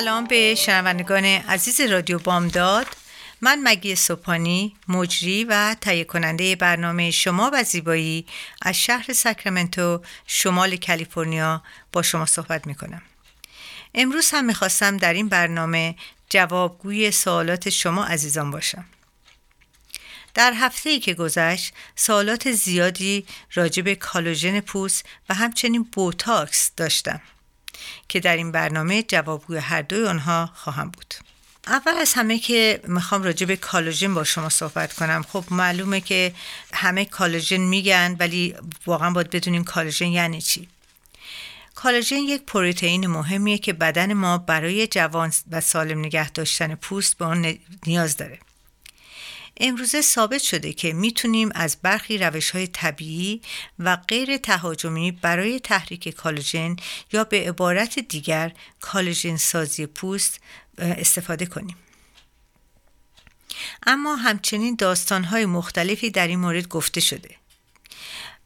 سلام به شنوندگان عزیز رادیو بامداد. من مگی سوپانی مجری و تهیه کننده برنامه شما و زیبایی از شهر ساکرامنتو شمال کالیفرنیا با شما صحبت می کنم امروز هم می‌خواستم در این برنامه جوابگوی سوالات شما عزیزان باشم. در هفته ای که گذشت سوالات زیادی راجع به کالوژن پوست و همچنین بوتاکس داشتم. که در این برنامه جوابگوی هر دوی آنها خواهم بود. اول از همه که می‌خوام راجع به کالوژن با شما صحبت کنم. خب معلومه که همه کالوژن میگن ولی واقعا باید بدونیم کالوژن یعنی چی. کالوژن یک پروتئین مهمیه که بدن ما برای جوان و سالم نگه داشتن پوست به آن نیاز داره. امروزه ثابت شده که می‌تونیم از برخی روش های طبیعی و غیر تهاجمی برای تحریک کالوژن یا به عبارت دیگر کالوژن سازی پوست استفاده کنیم. اما همچنین داستانهای مختلفی در این مورد گفته شده.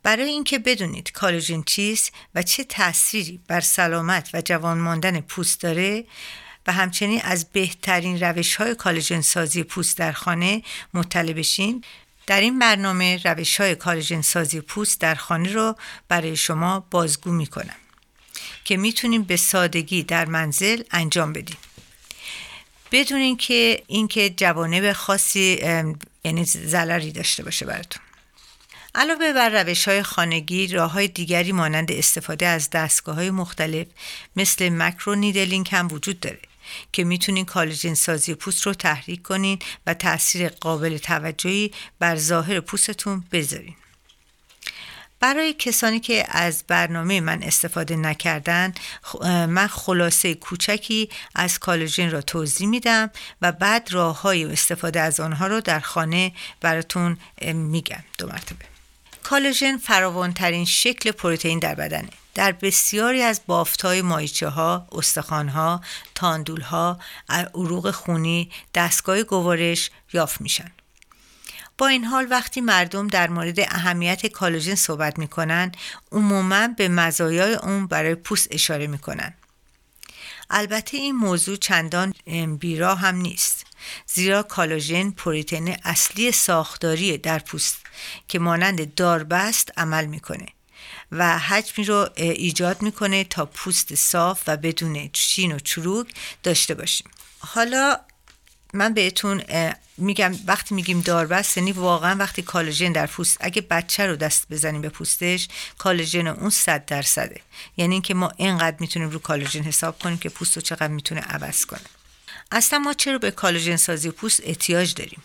برای اینکه بدونید کالوژن چیست و چه تأثیری بر سلامت و جوان ماندن پوست داره و همچنین از بهترین روش های کالژن سازی پوست در خانه مطلع بشین. در این برنامه روش های کالژن سازی پوست در خانه رو برای شما بازگو می کنم که می‌تونیم به سادگی در منزل انجام بدیم. بدون اینکه اینکه جوانب خاصی یعنی ضرری داشته باشه براتون. علاوه بر روش های خانگی راه های دیگری مانند استفاده از دستگاه های مختلف مثل مکرو نیدلینگ هم وجود داره. که می‌تونین کالژن سازی پوست رو تحریک کنین و تاثیر قابل توجهی بر ظاهر پوستتون بذارین. برای کسانی که از برنامه من استفاده نکردن من خلاصه کوچکی از کالژن را توضیح میدم و بعد راه های استفاده از آنها رو در خانه براتون میگم. دو مرتبه. کالژن فراوانترین شکل پروتئین در بدنه. در بسیاری از بافتهای مایچه ها، استخوان ها، تاندول ها، عروق خونی، دستگاه گوارش یافت میشن. با این حال وقتی مردم در مورد اهمیت کالوژن صحبت می‌کنن عموما به مزایای اون برای پوست اشاره می‌کنن. البته این موضوع چندان بیرا هم نیست زیرا کالوژن پروتئین اصلی ساختاری در پوست که مانند داربست عمل می‌کنه و حجمی رو ایجاد می‌کنه تا پوست صاف و بدون چین و چروک داشته باشیم. حالا من بهتون میگم وقتی میگیم داربست یعنی واقعا وقتی کالژن در پوست اگه بچه رو دست بزنیم به پوستش کالژن اون صد درصده. یعنی اینکه ما اینقدر می‌تونیم رو کالژن حساب کنیم که پوست رو چقدر می‌تونه عوض کنه. اصلا ما چرا به کالژن سازی پوست احتیاج داریم؟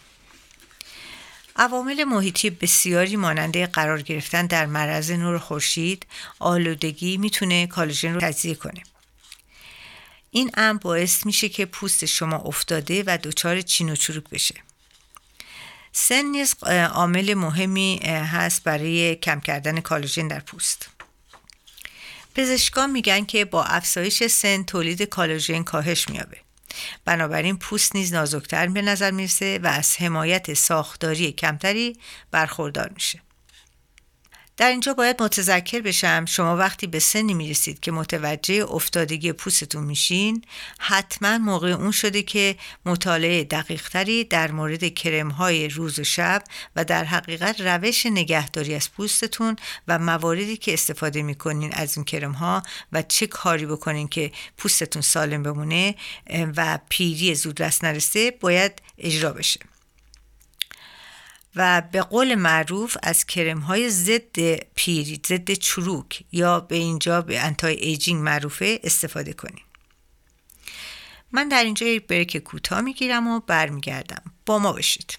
عوامل محیطی بسیاری ماننده قرار گرفتن در معرض نور خورشید آلودگی می‌تونه کالژن رو تجزیه کنه. این امر باعث میشه که پوست شما افتاده و دچار چین و چروک بشه. سن نیز عامل مهمی هست برای کم کردن کالژن در پوست. پزشکان میگن که با افزایش سن تولید کالژن کاهش میابه بنابراین پوست نیز نازکتر به نظر می‌رسه و از حمایت ساختاری کمتری برخوردار میشه. در اینجا باید متذکر بشم شما وقتی به سنی می‌رسید که متوجه افتادگی پوستتون میشین حتما موقع اون شده که مطالعه دقیقتری در مورد کرم های روز و شب و در حقیقت روش نگهداری از پوستتون و مواردی که استفاده می‌کنین از این کرم ها و چه کاری بکنین که پوستتون سالم بمونه و پیری زودرس نرسه باید اجرا بشه. و به قول معروف از کرم های ضد پیری ضد چروک یا به اینجا به انتای ایجینگ معروفه استفاده کنیم. من در اینجا یک بریک کوتاه می‌گیرم و برمیگردم. با ما باشید.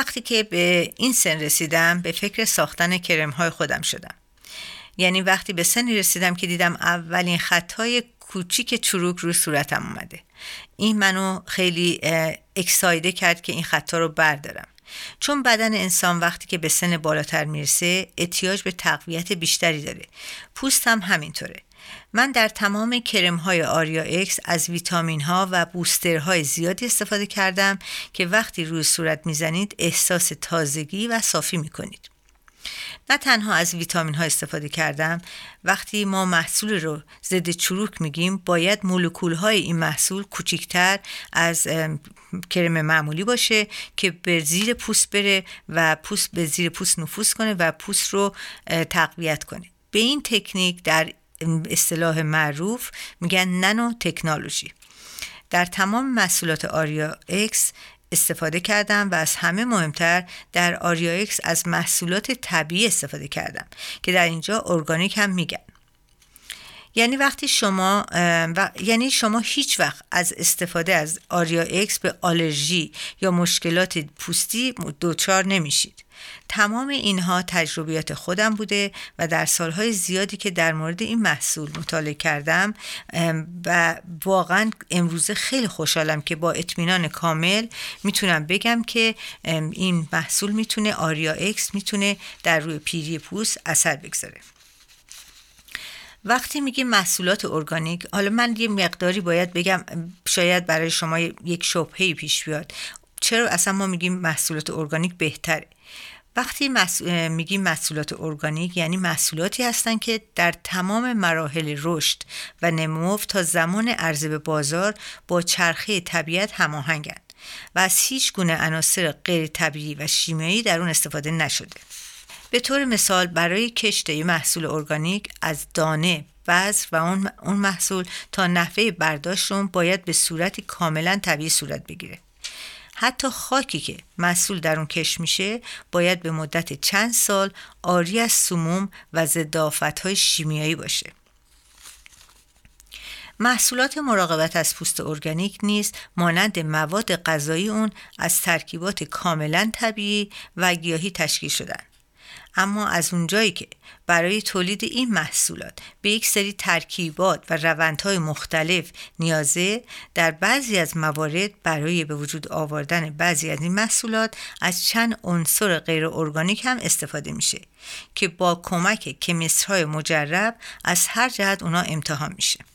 وقتی که به این سن رسیدم به فکر ساختن کرم های خودم شدم. یعنی وقتی به سنی رسیدم که دیدم اولین خطای کوچیک چروک روی صورتم اومده. این منو خیلی اکسایده کرد که این خطا رو بردارم. چون بدن انسان وقتی که به سن بالاتر می‌رسه احتیاج به تقویت بیشتری داره. پوست هم همینطوره. من در تمام کرم های آریا اکس از ویتامین ها و بوستر های زیادی استفاده کردم که وقتی روی صورت می‌زنید احساس تازگی و صافی می‌کنید. نه تنها از ویتامین ها استفاده کردم وقتی ما محصول رو ضد چروک میگیم باید مولکول های این محصول کوچیکتر از کرم معمولی باشه که به زیر پوست بره و پوست به زیر پوست نفوذ کنه و پوست رو تقویت کنه. به این تکنیک در اصطلاح معروف میگن نانو تکنولوژی. در تمام محصولات آریا اکس استفاده کردم و از همه مهمتر در آریا اکس از محصولات طبیعی استفاده کردم که در اینجا ارگانیک هم میگن. یعنی وقتی شما و یعنی شما هیچ وقت از استفاده از آریا اکس به آلرژی یا مشکلات پوستی دچار نمیشید. تمام اینها تجربیات خودم بوده و در سالهای زیادی که در مورد این محصول مطالعه کردم و واقعا امروزه خیلی خوشحالم که با اطمینان کامل می‌تونم بگم که این محصول می‌تونه آریا اکس می‌تونه در روی پیری پوست اثر بگذاره. وقتی میگیم محصولات ارگانیک حالا من یه مقداری باید بگم شاید برای شما یک شبهه پیش بیاد. چرا اصلا ما میگیم محصولات ارگانیک بهتره؟ وقتی میگیم محصولات ارگانیک یعنی محصولاتی هستند که در تمام مراحل رشد و نمو تا زمان عرضه به بازار با چرخه طبیعت هماهنگند و از هیچ گونه عناصر غیر طبیعی و شیمیایی در اون استفاده نشده. به طور مثال برای کشت محصول ارگانیک از دانه بذر و اون, محصول تا نحوه برداشتون باید به صورتی کاملا طبیعی صورت بگیره. حتی خاکی که محصول در اون کش میشه باید به مدت چند سال آری از سموم و ضد های شیمیایی باشه. محصولات مراقبت از پوست ارگانیک نیز مانند مواد غذایی اون از ترکیبات کاملا طبیعی و گیاهی تشکیل شدن. اما از اونجایی که برای تولید این محصولات به یک سری ترکیبات و روندهای مختلف نیازه در بعضی از موارد برای به وجود آوردن بعضی از این محصولات از چند عنصر غیر ارگانیک هم استفاده میشه که با کمک کمیسترهای مجرب از هر جهت اونا امتحان میشه.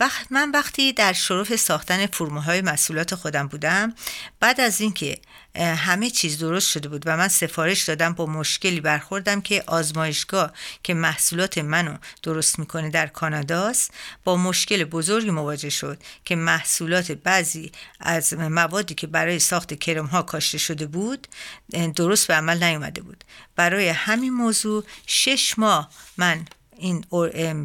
وقت من وقتی در شرف ساختن فرمه های مسئولات خودم بودم بعد از اینکه همه چیز درست شده بود و من سفارش دادم با مشکلی برخوردم که آزمایشگاه که محصولات منو درست می‌کنه در کاناداست با مشکل بزرگی مواجه شد که محصولات بعضی از موادی که برای ساخت کرم ها کاشته شده بود درست به عمل نیومده بود. برای همین موضوع شش ماه من این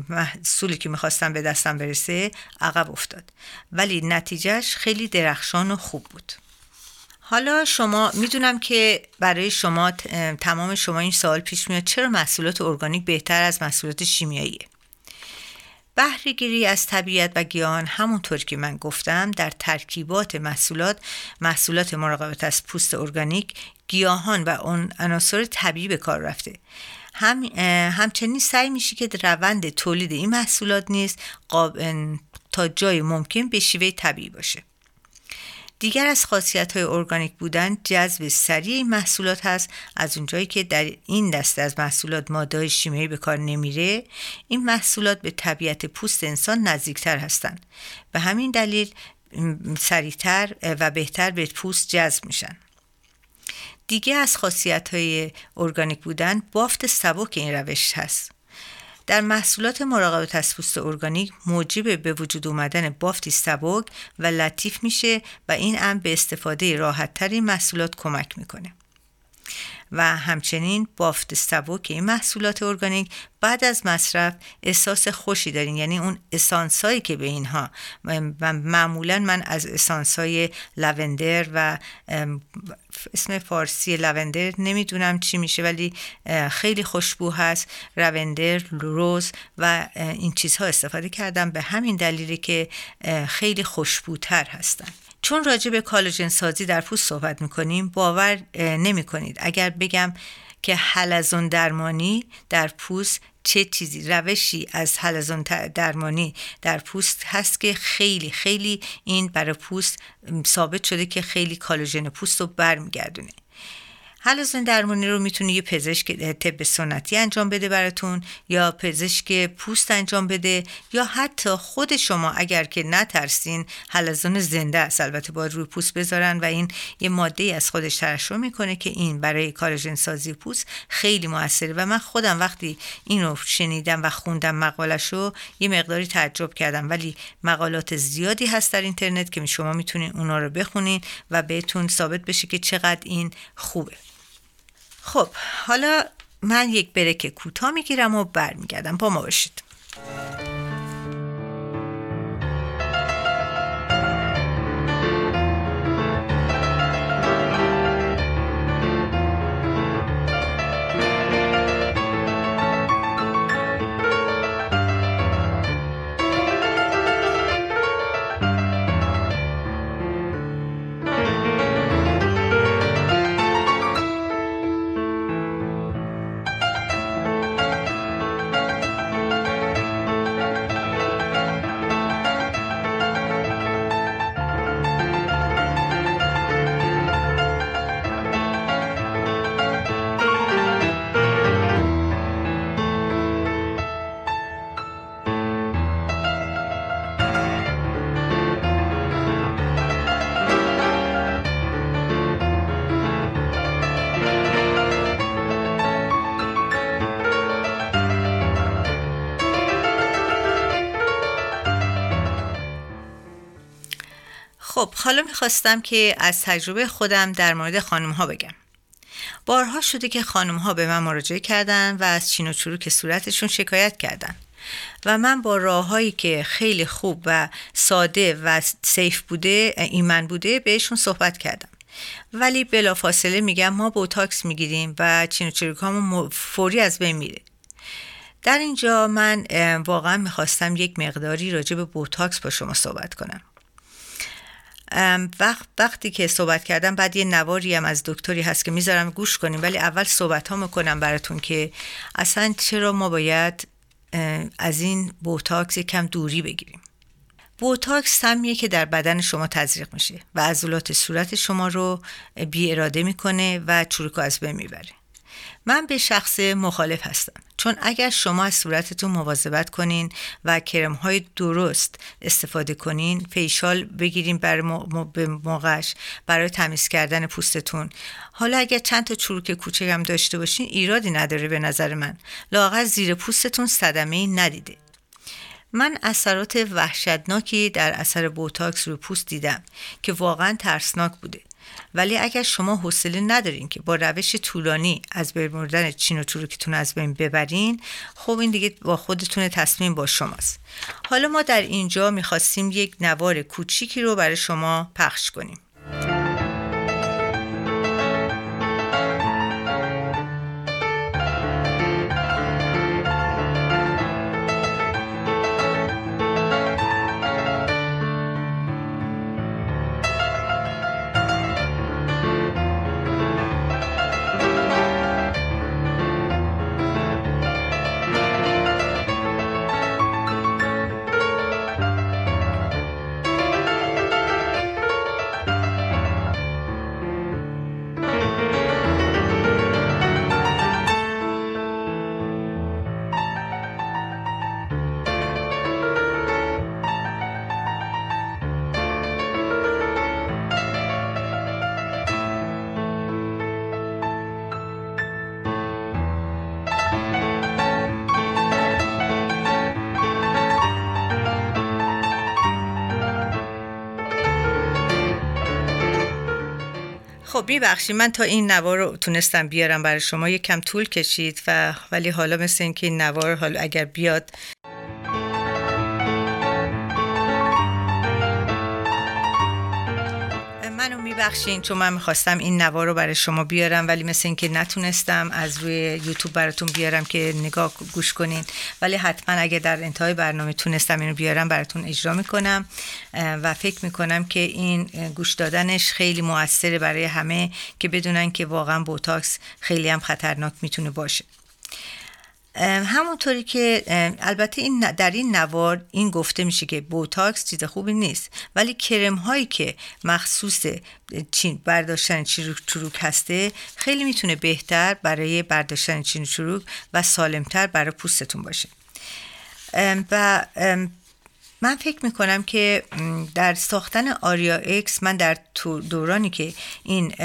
محصولی که می‌خواستم به دستم برسه عقب افتاد. ولی نتیجهش خیلی درخشان و خوب بود. حالا شما می‌دونم که برای شما تمام شما این سوال پیش میاد چرا محصولات ارگانیک بهتر از محصولات شیمیاییه بهرهگیری از طبیعت و گیاهان همونطور که من گفتم در ترکیبات محصولات محصولات مراقبت از پوست ارگانیک گیاهان و اون عناصر طبیعی به کار رفته. هم همچنین سعی میشه که روند تولید این محصولات نیست تا جای ممکن به شیوه طبیعی باشه. دیگر از خاصیت های ارگانیک بودن جذب سریع این محصولات هست. از اونجایی که در این دسته از محصولات ماده شیمیایی به کار نمیره این محصولات به طبیعت پوست انسان نزدیکتر هستند. به همین دلیل سریعتر و بهتر به پوست جذب میشن. دیگه از خاصیت های ارگانیک بودن بافت سبک این روش هست. در محصولات مراقبت از پوست ارگانیک موجب به وجود اومدن بافتی سبک و لطیف میشه و این هم به استفاده راحت این محصولات کمک می‌کنه. و همچنین بافت سبک این محصولات ارگانیک بعد از مصرف احساس خوشی دارین. یعنی اون اسانسایی که به اینها معمولا من از اسانسای لوندر و اسم فارسی لوندر نمی‌دونم چی میشه ولی خیلی خوشبو هست. لوندر روز و این چیزها استفاده کردم. به همین دلیلی که خیلی خوشبوتر هستن. چون راجع به کالوژن سازی در پوست صحبت می‌کنیم باور نمی کنید اگر بگم که حلزون درمانی در پوست چه چیزی روشی از حلزون درمانی در پوست هست که خیلی خیلی این برای پوست ثابت شده که خیلی کالوژن پوست رو برمیگردونه. حلزون درمانی رو می‌تونه یه پزشک طب سنتی انجام بده براتون یا پزشک پوست انجام بده یا حتی خود شما اگر که نترسین حلزون زنده است. البته باید روی پوست بذارن و این یه ماده از خودش ترشح می‌کنه که این برای کالژن سازی پوست خیلی موثره. و من خودم وقتی اینو شنیدم و خوندم مقالش رو یه مقداری تعجب کردم. ولی مقالات زیادی هست در اینترنت که شما می‌تونین اونا رو بخونین و بهتون ثابت بشه که چقدر این خوبه. خب حالا من یک برک کوتاه می‌گیرم و برمیگردم. با ما باشید. خب حالا می‌خواستم که از تجربه خودم در مورد خانم ها بگم. بارها شده که خانم ها به من مراجعه کردن و از چین و چروک صورتشون شکایت کردن. و من با راههایی که خیلی خوب و ساده و سیف بوده ایمن بوده بهشون صحبت کردم. ولی بلافاصله میگم ما بوتاکس می‌گیریم و چین و چروک همون فوری از بین میره. در اینجا من واقعا می‌خواستم یک مقداری راجع به بوتاکس با شما صحبت کنم. وقت وقتی که صحبت کردم بعد یه نواری هم از دکتری هست که می‌ذارم گوش کنیم ولی اول صحبت ها می‌کنم براتون که اصلا چرا ما باید از این بوتاکس کم دوری بگیریم. بوتاکس سمیه که در بدن شما تزریق میشه و عضلات صورت شما رو بی اراده می‌کنه و چروک از بین می‌بره. من به شخص مخالف هستم. چون اگر شما از صورتتون مواظبت کنین و کرم های درست استفاده کنین فیشال بگیرین برای موقعش برای تمیز کردن پوستتون. حالا اگر چند تا چروک کوچک هم داشته باشین ایرادی نداره به نظر من. لاغر زیر پوستتون صدمه ندیده. من اثرات وحشتناکی در اثر بوتاکس روی پوست دیدم که واقعا ترسناک بوده. ولی اگر شما حوصله ندارین که با روش طولانی از بردن چین و چروکتون از بین ببرین خب این دیگه با خودتون تصمیم با شماست. حالا ما در اینجا می‌خواستیم یک نوار کوچیکی رو برای شما پخش کنیم. خب میبخشید من تا این نوار رو تونستم بیارم برای شما. یک کم طول کشید و ولی حالا مثل اینکه این نوار حالا اگر بیاد میبخشین چون من می‌خواستم این نوا رو برای شما بیارم ولی مثل اینکه نتونستم از روی یوتیوب براتون بیارم که نگاه گوش کنین. ولی حتما اگه در انتهای برنامه تونستم اینو بیارم براتون اجرا می‌کنم. و فکر می‌کنم که این گوش دادنش خیلی موثره برای همه که بدونن که واقعا بوتاکس خیلی هم خطرناک می‌تونه باشه. همونطوری که البته این در این نوار این گفته میشه که بوتاکس چیز خوبی نیست ولی کرم هایی که مخصوص چین برداشتن چروک هست خیلی می‌تونه بهتر برای برداشتن چین چروک و سالمتر برای پوستتون باشه. و من فکر می‌کنم که در ساختن آریا اکس من در دورانی که این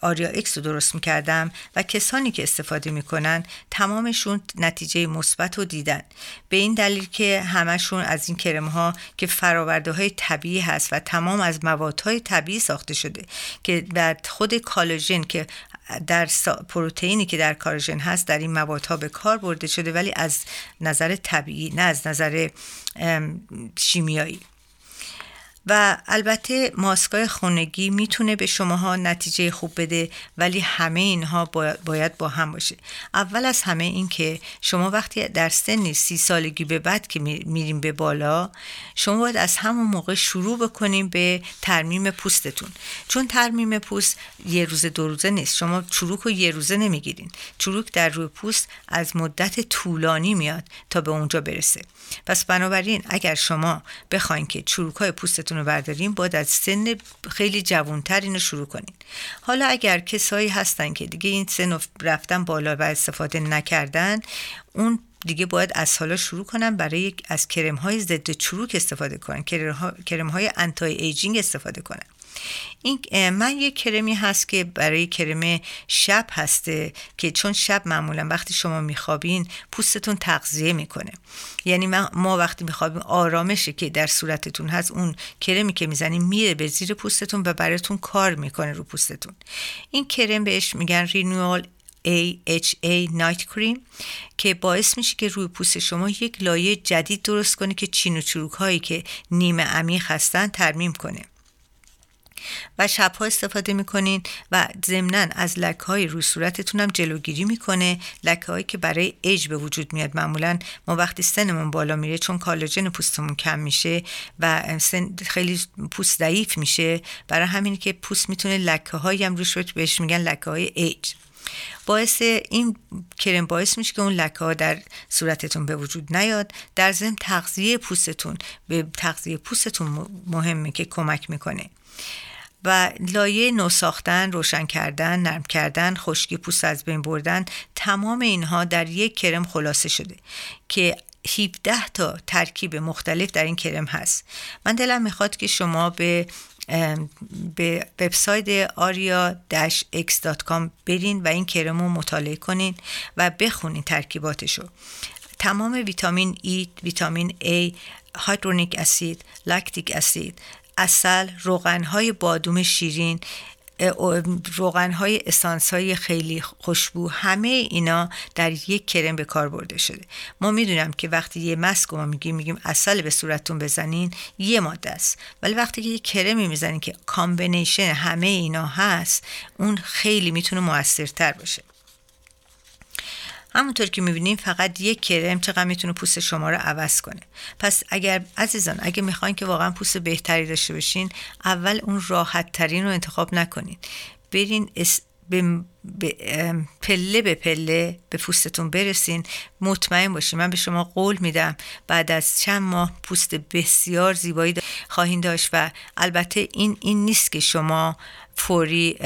آریا اکس رو درست می‌کردم و کسانی که استفاده می‌کنن تمامشون نتیجه مثبت رو دیدن. به این دلیل که همشون از این کرم ها که فراورده های طبیعی هست و تمام از موادهای طبیعی ساخته شده که در خود کالژن که در پروتئینی که در کالژن هست در این موادها به کار برده شده ولی از نظر طبیعی نه از نظر شیمیایی. و البته ماسکای خونگی می‌تونه به شماها نتیجه خوب بده ولی همه اینها باید با هم باشه. اول از همه این که شما وقتی در سن سی سالگی به بعد که میریم به بالا شما باید از همون موقع شروع بکنیم به ترمیم پوستتون. چون ترمیم پوست یه روزه دو روزه نیست. شما چروک رو یه روزه نمی‌گیرین. چروک در روی پوست از مدت طولانی میاد تا به اونجا برسه. پس بنابراین اگر شما بخواین که چروک های پوستتون رو بردارین باید از سن خیلی جوانتر اینو شروع کنین. حالا اگر کسایی هستن که دیگه این سن رفتن بالا و استفاده نکردن اون دیگه باید از حالا شروع کنن برای از کرم های ضد چروک استفاده کنن کرم های انتای ایجینگ استفاده کنن. این من یه کرمی هست که برای کرم شب هسته که چون شب معمولا وقتی شما میخوابین پوستتون تغذیه می‌کنه. یعنی ما وقتی میخوابیم آرامشه که در صورتتون هست اون کرمی که می‌زنیم میره به زیر پوستتون و براتون کار می‌کنه رو پوستتون. این کرم بهش میگن رینوال AHA نایت کریم که باعث میشه که روی پوست شما یک لایه جدید درست کنه که چین و چروک هایی که نیمه عمیق هستن ترمیم کنه. و شبها استفاده می‌کنین و ضمنا از لکه های روی صورتتون هم جلوگیری می‌کنه. لکه هایی که برای اج به وجود میاد معمولا ما وقتی سنمون بالا میره چون کالاژن پوستمون کم میشه و سن خیلی پوست ضعیف میشه برای همین که پوست می‌تونه لکه هایی هم روش بهش میگن لکه های ایج باعث این کرم باعث میشه که اون لکه ها در صورتتون به وجود نیاد. در ضمن تغذیه پوستتون به تغذیه پوستتون مهمه که کمک می‌کنه. و لایه نو ساختن، روشن کردن، نرم کردن، خشکی پوست از بین بردن تمام اینها در یک کرم خلاصه شده که 17 تا ترکیب مختلف در این کرم هست. من دلم می‌خواد که شما به به وبسایت aria-x.com برین و این کرم رو مطالعه کنین و بخونین ترکیباتشو. تمام ویتامین E، ویتامین A، hyaluronic acid، lactic acid عسل های بادوم شیرین روغن های اسانس های خیلی خوشبو همه اینا در یک کرم به کار برده شده. ما می‌دونم که وقتی یه مسک ما میگیم میگیم عسل به صورتتون بزنین یه ماده است. ولی وقتی که یه کرمی می‌زنین که combination همه اینا هست اون خیلی می‌تونه موثرتر باشه. همونطور که می‌بینیم فقط یک کرم چقدر می‌تونه پوست شما رو عوض کنه. پس اگر عزیزان اگه می‌خواین که واقعا پوست بهتری داشته باشین اول اون راحت ترین رو انتخاب نکنین. برین به پله به پله به پوستتون برسین. مطمئن باشین. من به شما قول میدم بعد از چند ماه پوست بسیار زیبایی خواهید داشت و البته این این نیست که شما فوری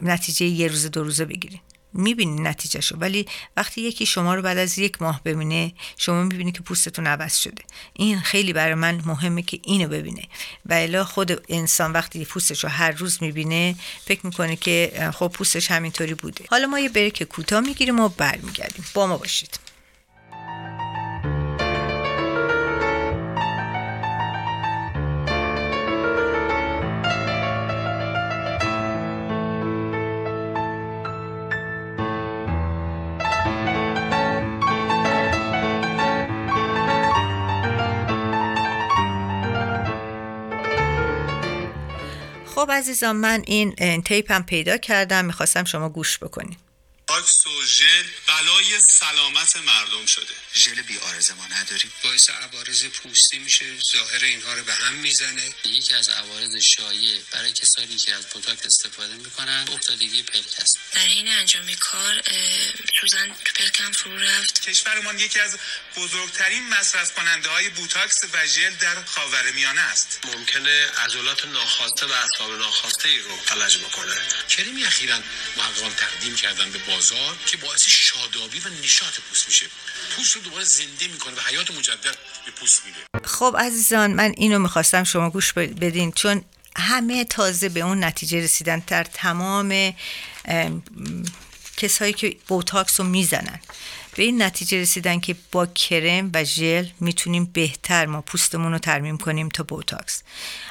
نتیجه یه روز دو روزه بگیرین. می‌بینی نتیجهشو. ولی وقتی یکی شما رو بعد از یک ماه ببینه شما می‌بینی که پوستتون عوض شده. این خیلی برای من مهمه که اینو ببینه. و الا خود انسان وقتی پوستش رو هر روز می‌بینه فکر می‌کنه که خب پوستش همینطوری بوده. حالا ما یه بریک کوتاه می‌گیریم و برمیگردیم. با ما باشید. عزیزان من این tape هم پیدا کردم می‌خواستم شما گوش بکنید. بوتاکس و ژل بلای سلامت مردم شده. ژل بی عارضه ما نداریم. باعث عوارض پوستی میشه ظاهر اینها رو به هم می‌زنه. یکی از عوارض شایع برای کسانی که از بوتاکس استفاده می‌کنن افتادگی پلک است. در حین انجام کار سوزن تو پلکم فرو رفت. کشورمان یکی از بزرگترین مصرف کننده های بوتاکس و ژل در خاورمیانه است. ممکنه عضلات ناخواسته و اعصاب ناخواسته ای رو فلج بکنه. کرمی اخیرا محققان تقدیم کردن به بازار. که باعث شادابی و نشاط پوست میشه. پوست رو دوباره زنده می‌کنه و حیات مجدد به پوست میده. خب عزیزان من اینو می‌خواستم شما گوش بدین چون همه تازه به اون نتیجه رسیدن در تمام کسایی که بوتاکس رو می‌زنن. به این نتیجه رسیدن که با کرم و ژل می‌تونیم بهتر ما پوستمون رو ترمیم کنیم تا بوتاکس.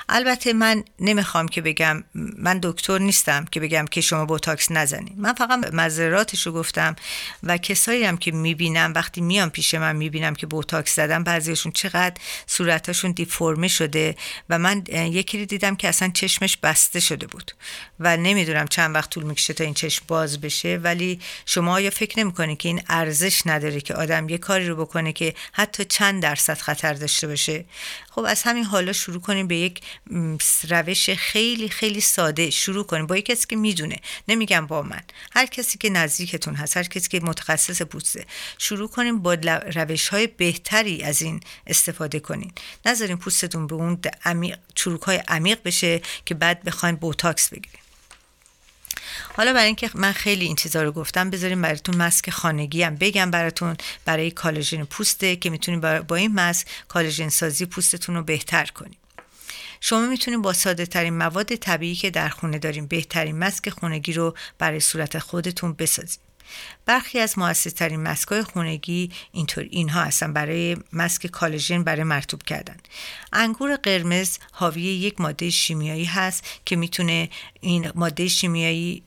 البته من نمی‌خوام که بگم من دکتر نیستم که بگم که شما بوتاکس نزنید. من فقط مذراتش رو گفتم و کسایی هم که می‌بینم وقتی میام پیش من می‌بینم که بوتاکس زدم بعضیشون چقدر صورتاشون دیفرمه شده و من یکی رو دیدم که اصلا چشمش بسته شده بود و نمی‌دونم چند وقت طول می‌کشه تا این چشم باز بشه ولی شما یا فکر نمی‌کنید که این ارزش نداره که آدم یه کاری رو بکنه که حتی چند درصد خطر داشته باشه. خب از همین حالا شروع کنیم به یک روش خیلی خیلی ساده شروع کنیم. با یک کسی که می‌دونه نمیگم با من هر کسی که نزدیکتون هست هر کسی که متخصص پوسته شروع کنیم با روش های بهتری از این استفاده کنین. نذارین پوستتون به اون عمیق چروک های عمیق بشه که بعد بخواین بوتاکس بگیرین. حالا برای اینکه من خیلی این چیزا رو گفتم بذاریم براتون ماسک خانگی هم بگم براتون برای کالژن پوسته که می‌تونیم با این ماسک کالژن سازی پوستتون رو بهتر کنیم شما می‌تونید با ساده ترین مواد طبیعی که در خونه داریم بهترین ماسک خونگی رو برای صورت خودتون بسازید برخی از موثرترین مسکای خونگی اینطور اینها هستن برای مسک کالژن برای مرتوب کردن. انگور قرمز حاوی یک ماده شیمیایی هست که می‌تونه این ماده شیمیایی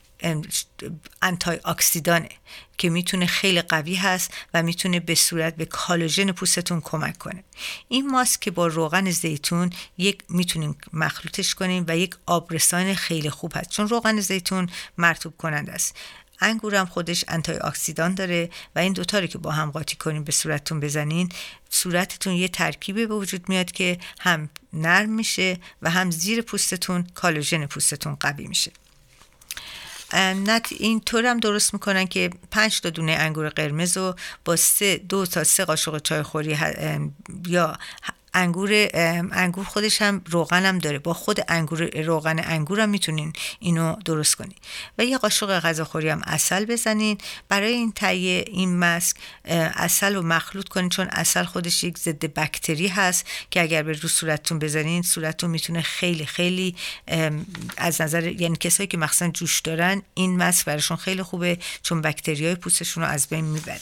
antioxidant ه که می‌تونه خیلی قوی هست و می‌تونه به صورت به کلاژن پوستتون کمک کنه. این ماسک که با روغن زیتون یک می‌تونیم مخلوطش کنیم و یک آبرسان خیلی خوب هست. چون روغن زیتون مرطوب کننده است. انگور هم خودش antioxidant داره و این دوتا رو که با هم قاطی کنیم به صورتتون بزنین صورتتون یه ترکیبی به وجود میاد که هم نرم میشه و هم زیر پوستتون کلاژن پوستتون قوی میشه. نت این طور هم درست می‌کنن که پنج تا دونه انگور قرمز رو با سه دو تا سه قاشق چای خوری یا انگور انگور خودش هم روغن هم داره. با خود انگور روغن انگور هم می‌تونین اینو درست کنین. و یه قاشق غذاخوری هم اصل بزنین. برای این تهیه این ماسک اصل رو مخلوط کنین چون اصل خودش یک ضد بکتری هست که اگر به رو صورتتون بزنین صورتتون می‌تونه خیلی خیلی از نظر یعنی کسایی که مخصوصا جوش دارن این ماسک براشون خیلی خوبه چون بکتری های پوستشون رو از بین می‌بره.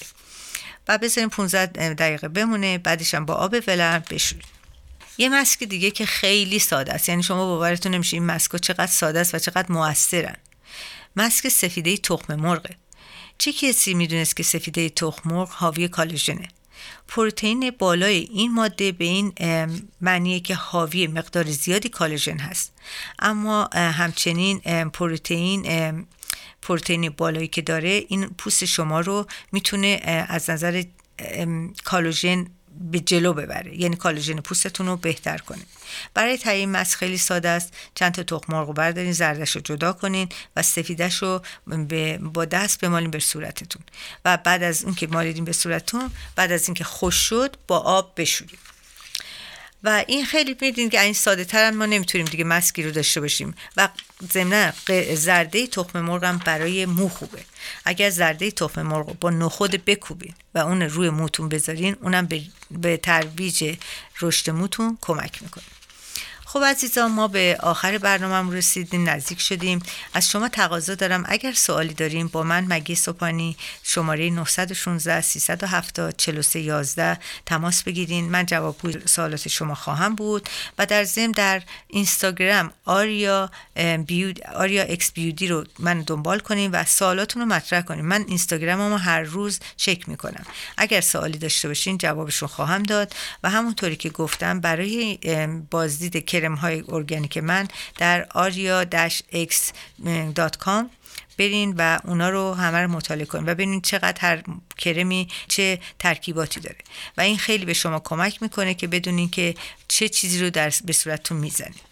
و بذاریم 15 دقیقه بمونه بعدش هم با آب ولرم بشورید یه مسک دیگه که خیلی ساده است. یعنی شما باورتون نمیشه این مسکا چقدر ساده است و چقدر موثرن. مسک سفیده تخم مرغه. چه کسی می‌دونست که سفیده تخم مرغ حاوی کالژنه؟ پروتئین بالای این ماده به این معنیه که حاوی مقدار زیادی کالژن هست. اما همچنین پروتئین پروتئین بالایی که داره این پوست شما رو می‌تونه از نظر کالوژن به جلو ببره. یعنی کالوژن پوستتون رو بهتر کنه. برای تهیه ماسک خیلی ساده است. چند تا تخم مرغ بردارین زردش رو جدا کنین و سفیدش رو با دست بمالین به صورتتون. و بعد از اون که مالیدین به صورتتون بعد از اینکه خوش شد با آب بشورید. و این خیلی میدین که این ساده ترن ما نمی‌تونیم دیگه مسکی رو داشته باشیم. و ضمن زرده تخم مرغ هم برای مو خوبه. اگر زرده تخم مرغ با نخود بکوبین و اون روی موتون بذارین اونم به ترویج رشد موتون کمک می‌کنه. خب عزیزان ما به آخر برنامه رسیدیم نزدیک شدیم. از شما تقاضا دارم اگر سوالی داریم با من مگی سوپانی شماره 916 370 4311 تماس بگیرین. من جوابگوی سوالات شما خواهم بود و در ضمن در اینستاگرام آریا بیود آریا اکس بیودی رو من دنبال کنیم و سوالاتون رو مطرح کنیم من اینستاگراممو هر روز چک می‌کنم. اگر سوالی داشته باشین جوابشون خواهم داد. و همونطوری که گفتم برای بازدید کرم های ارگانیک من در aria-x.com برین و اونا رو همه رو مطالعه کنین و ببینید چقدر هر کرمی چه ترکیباتی داره. و این خیلی به شما کمک می‌کنه که بدونین که چه چیزی رو در به صورتتون می‌زنید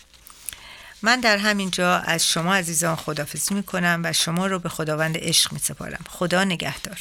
من در همین جا از شما عزیزان خدافزی می‌کنم و شما رو به خداوند عشق میسپارم. خدا نگهدار.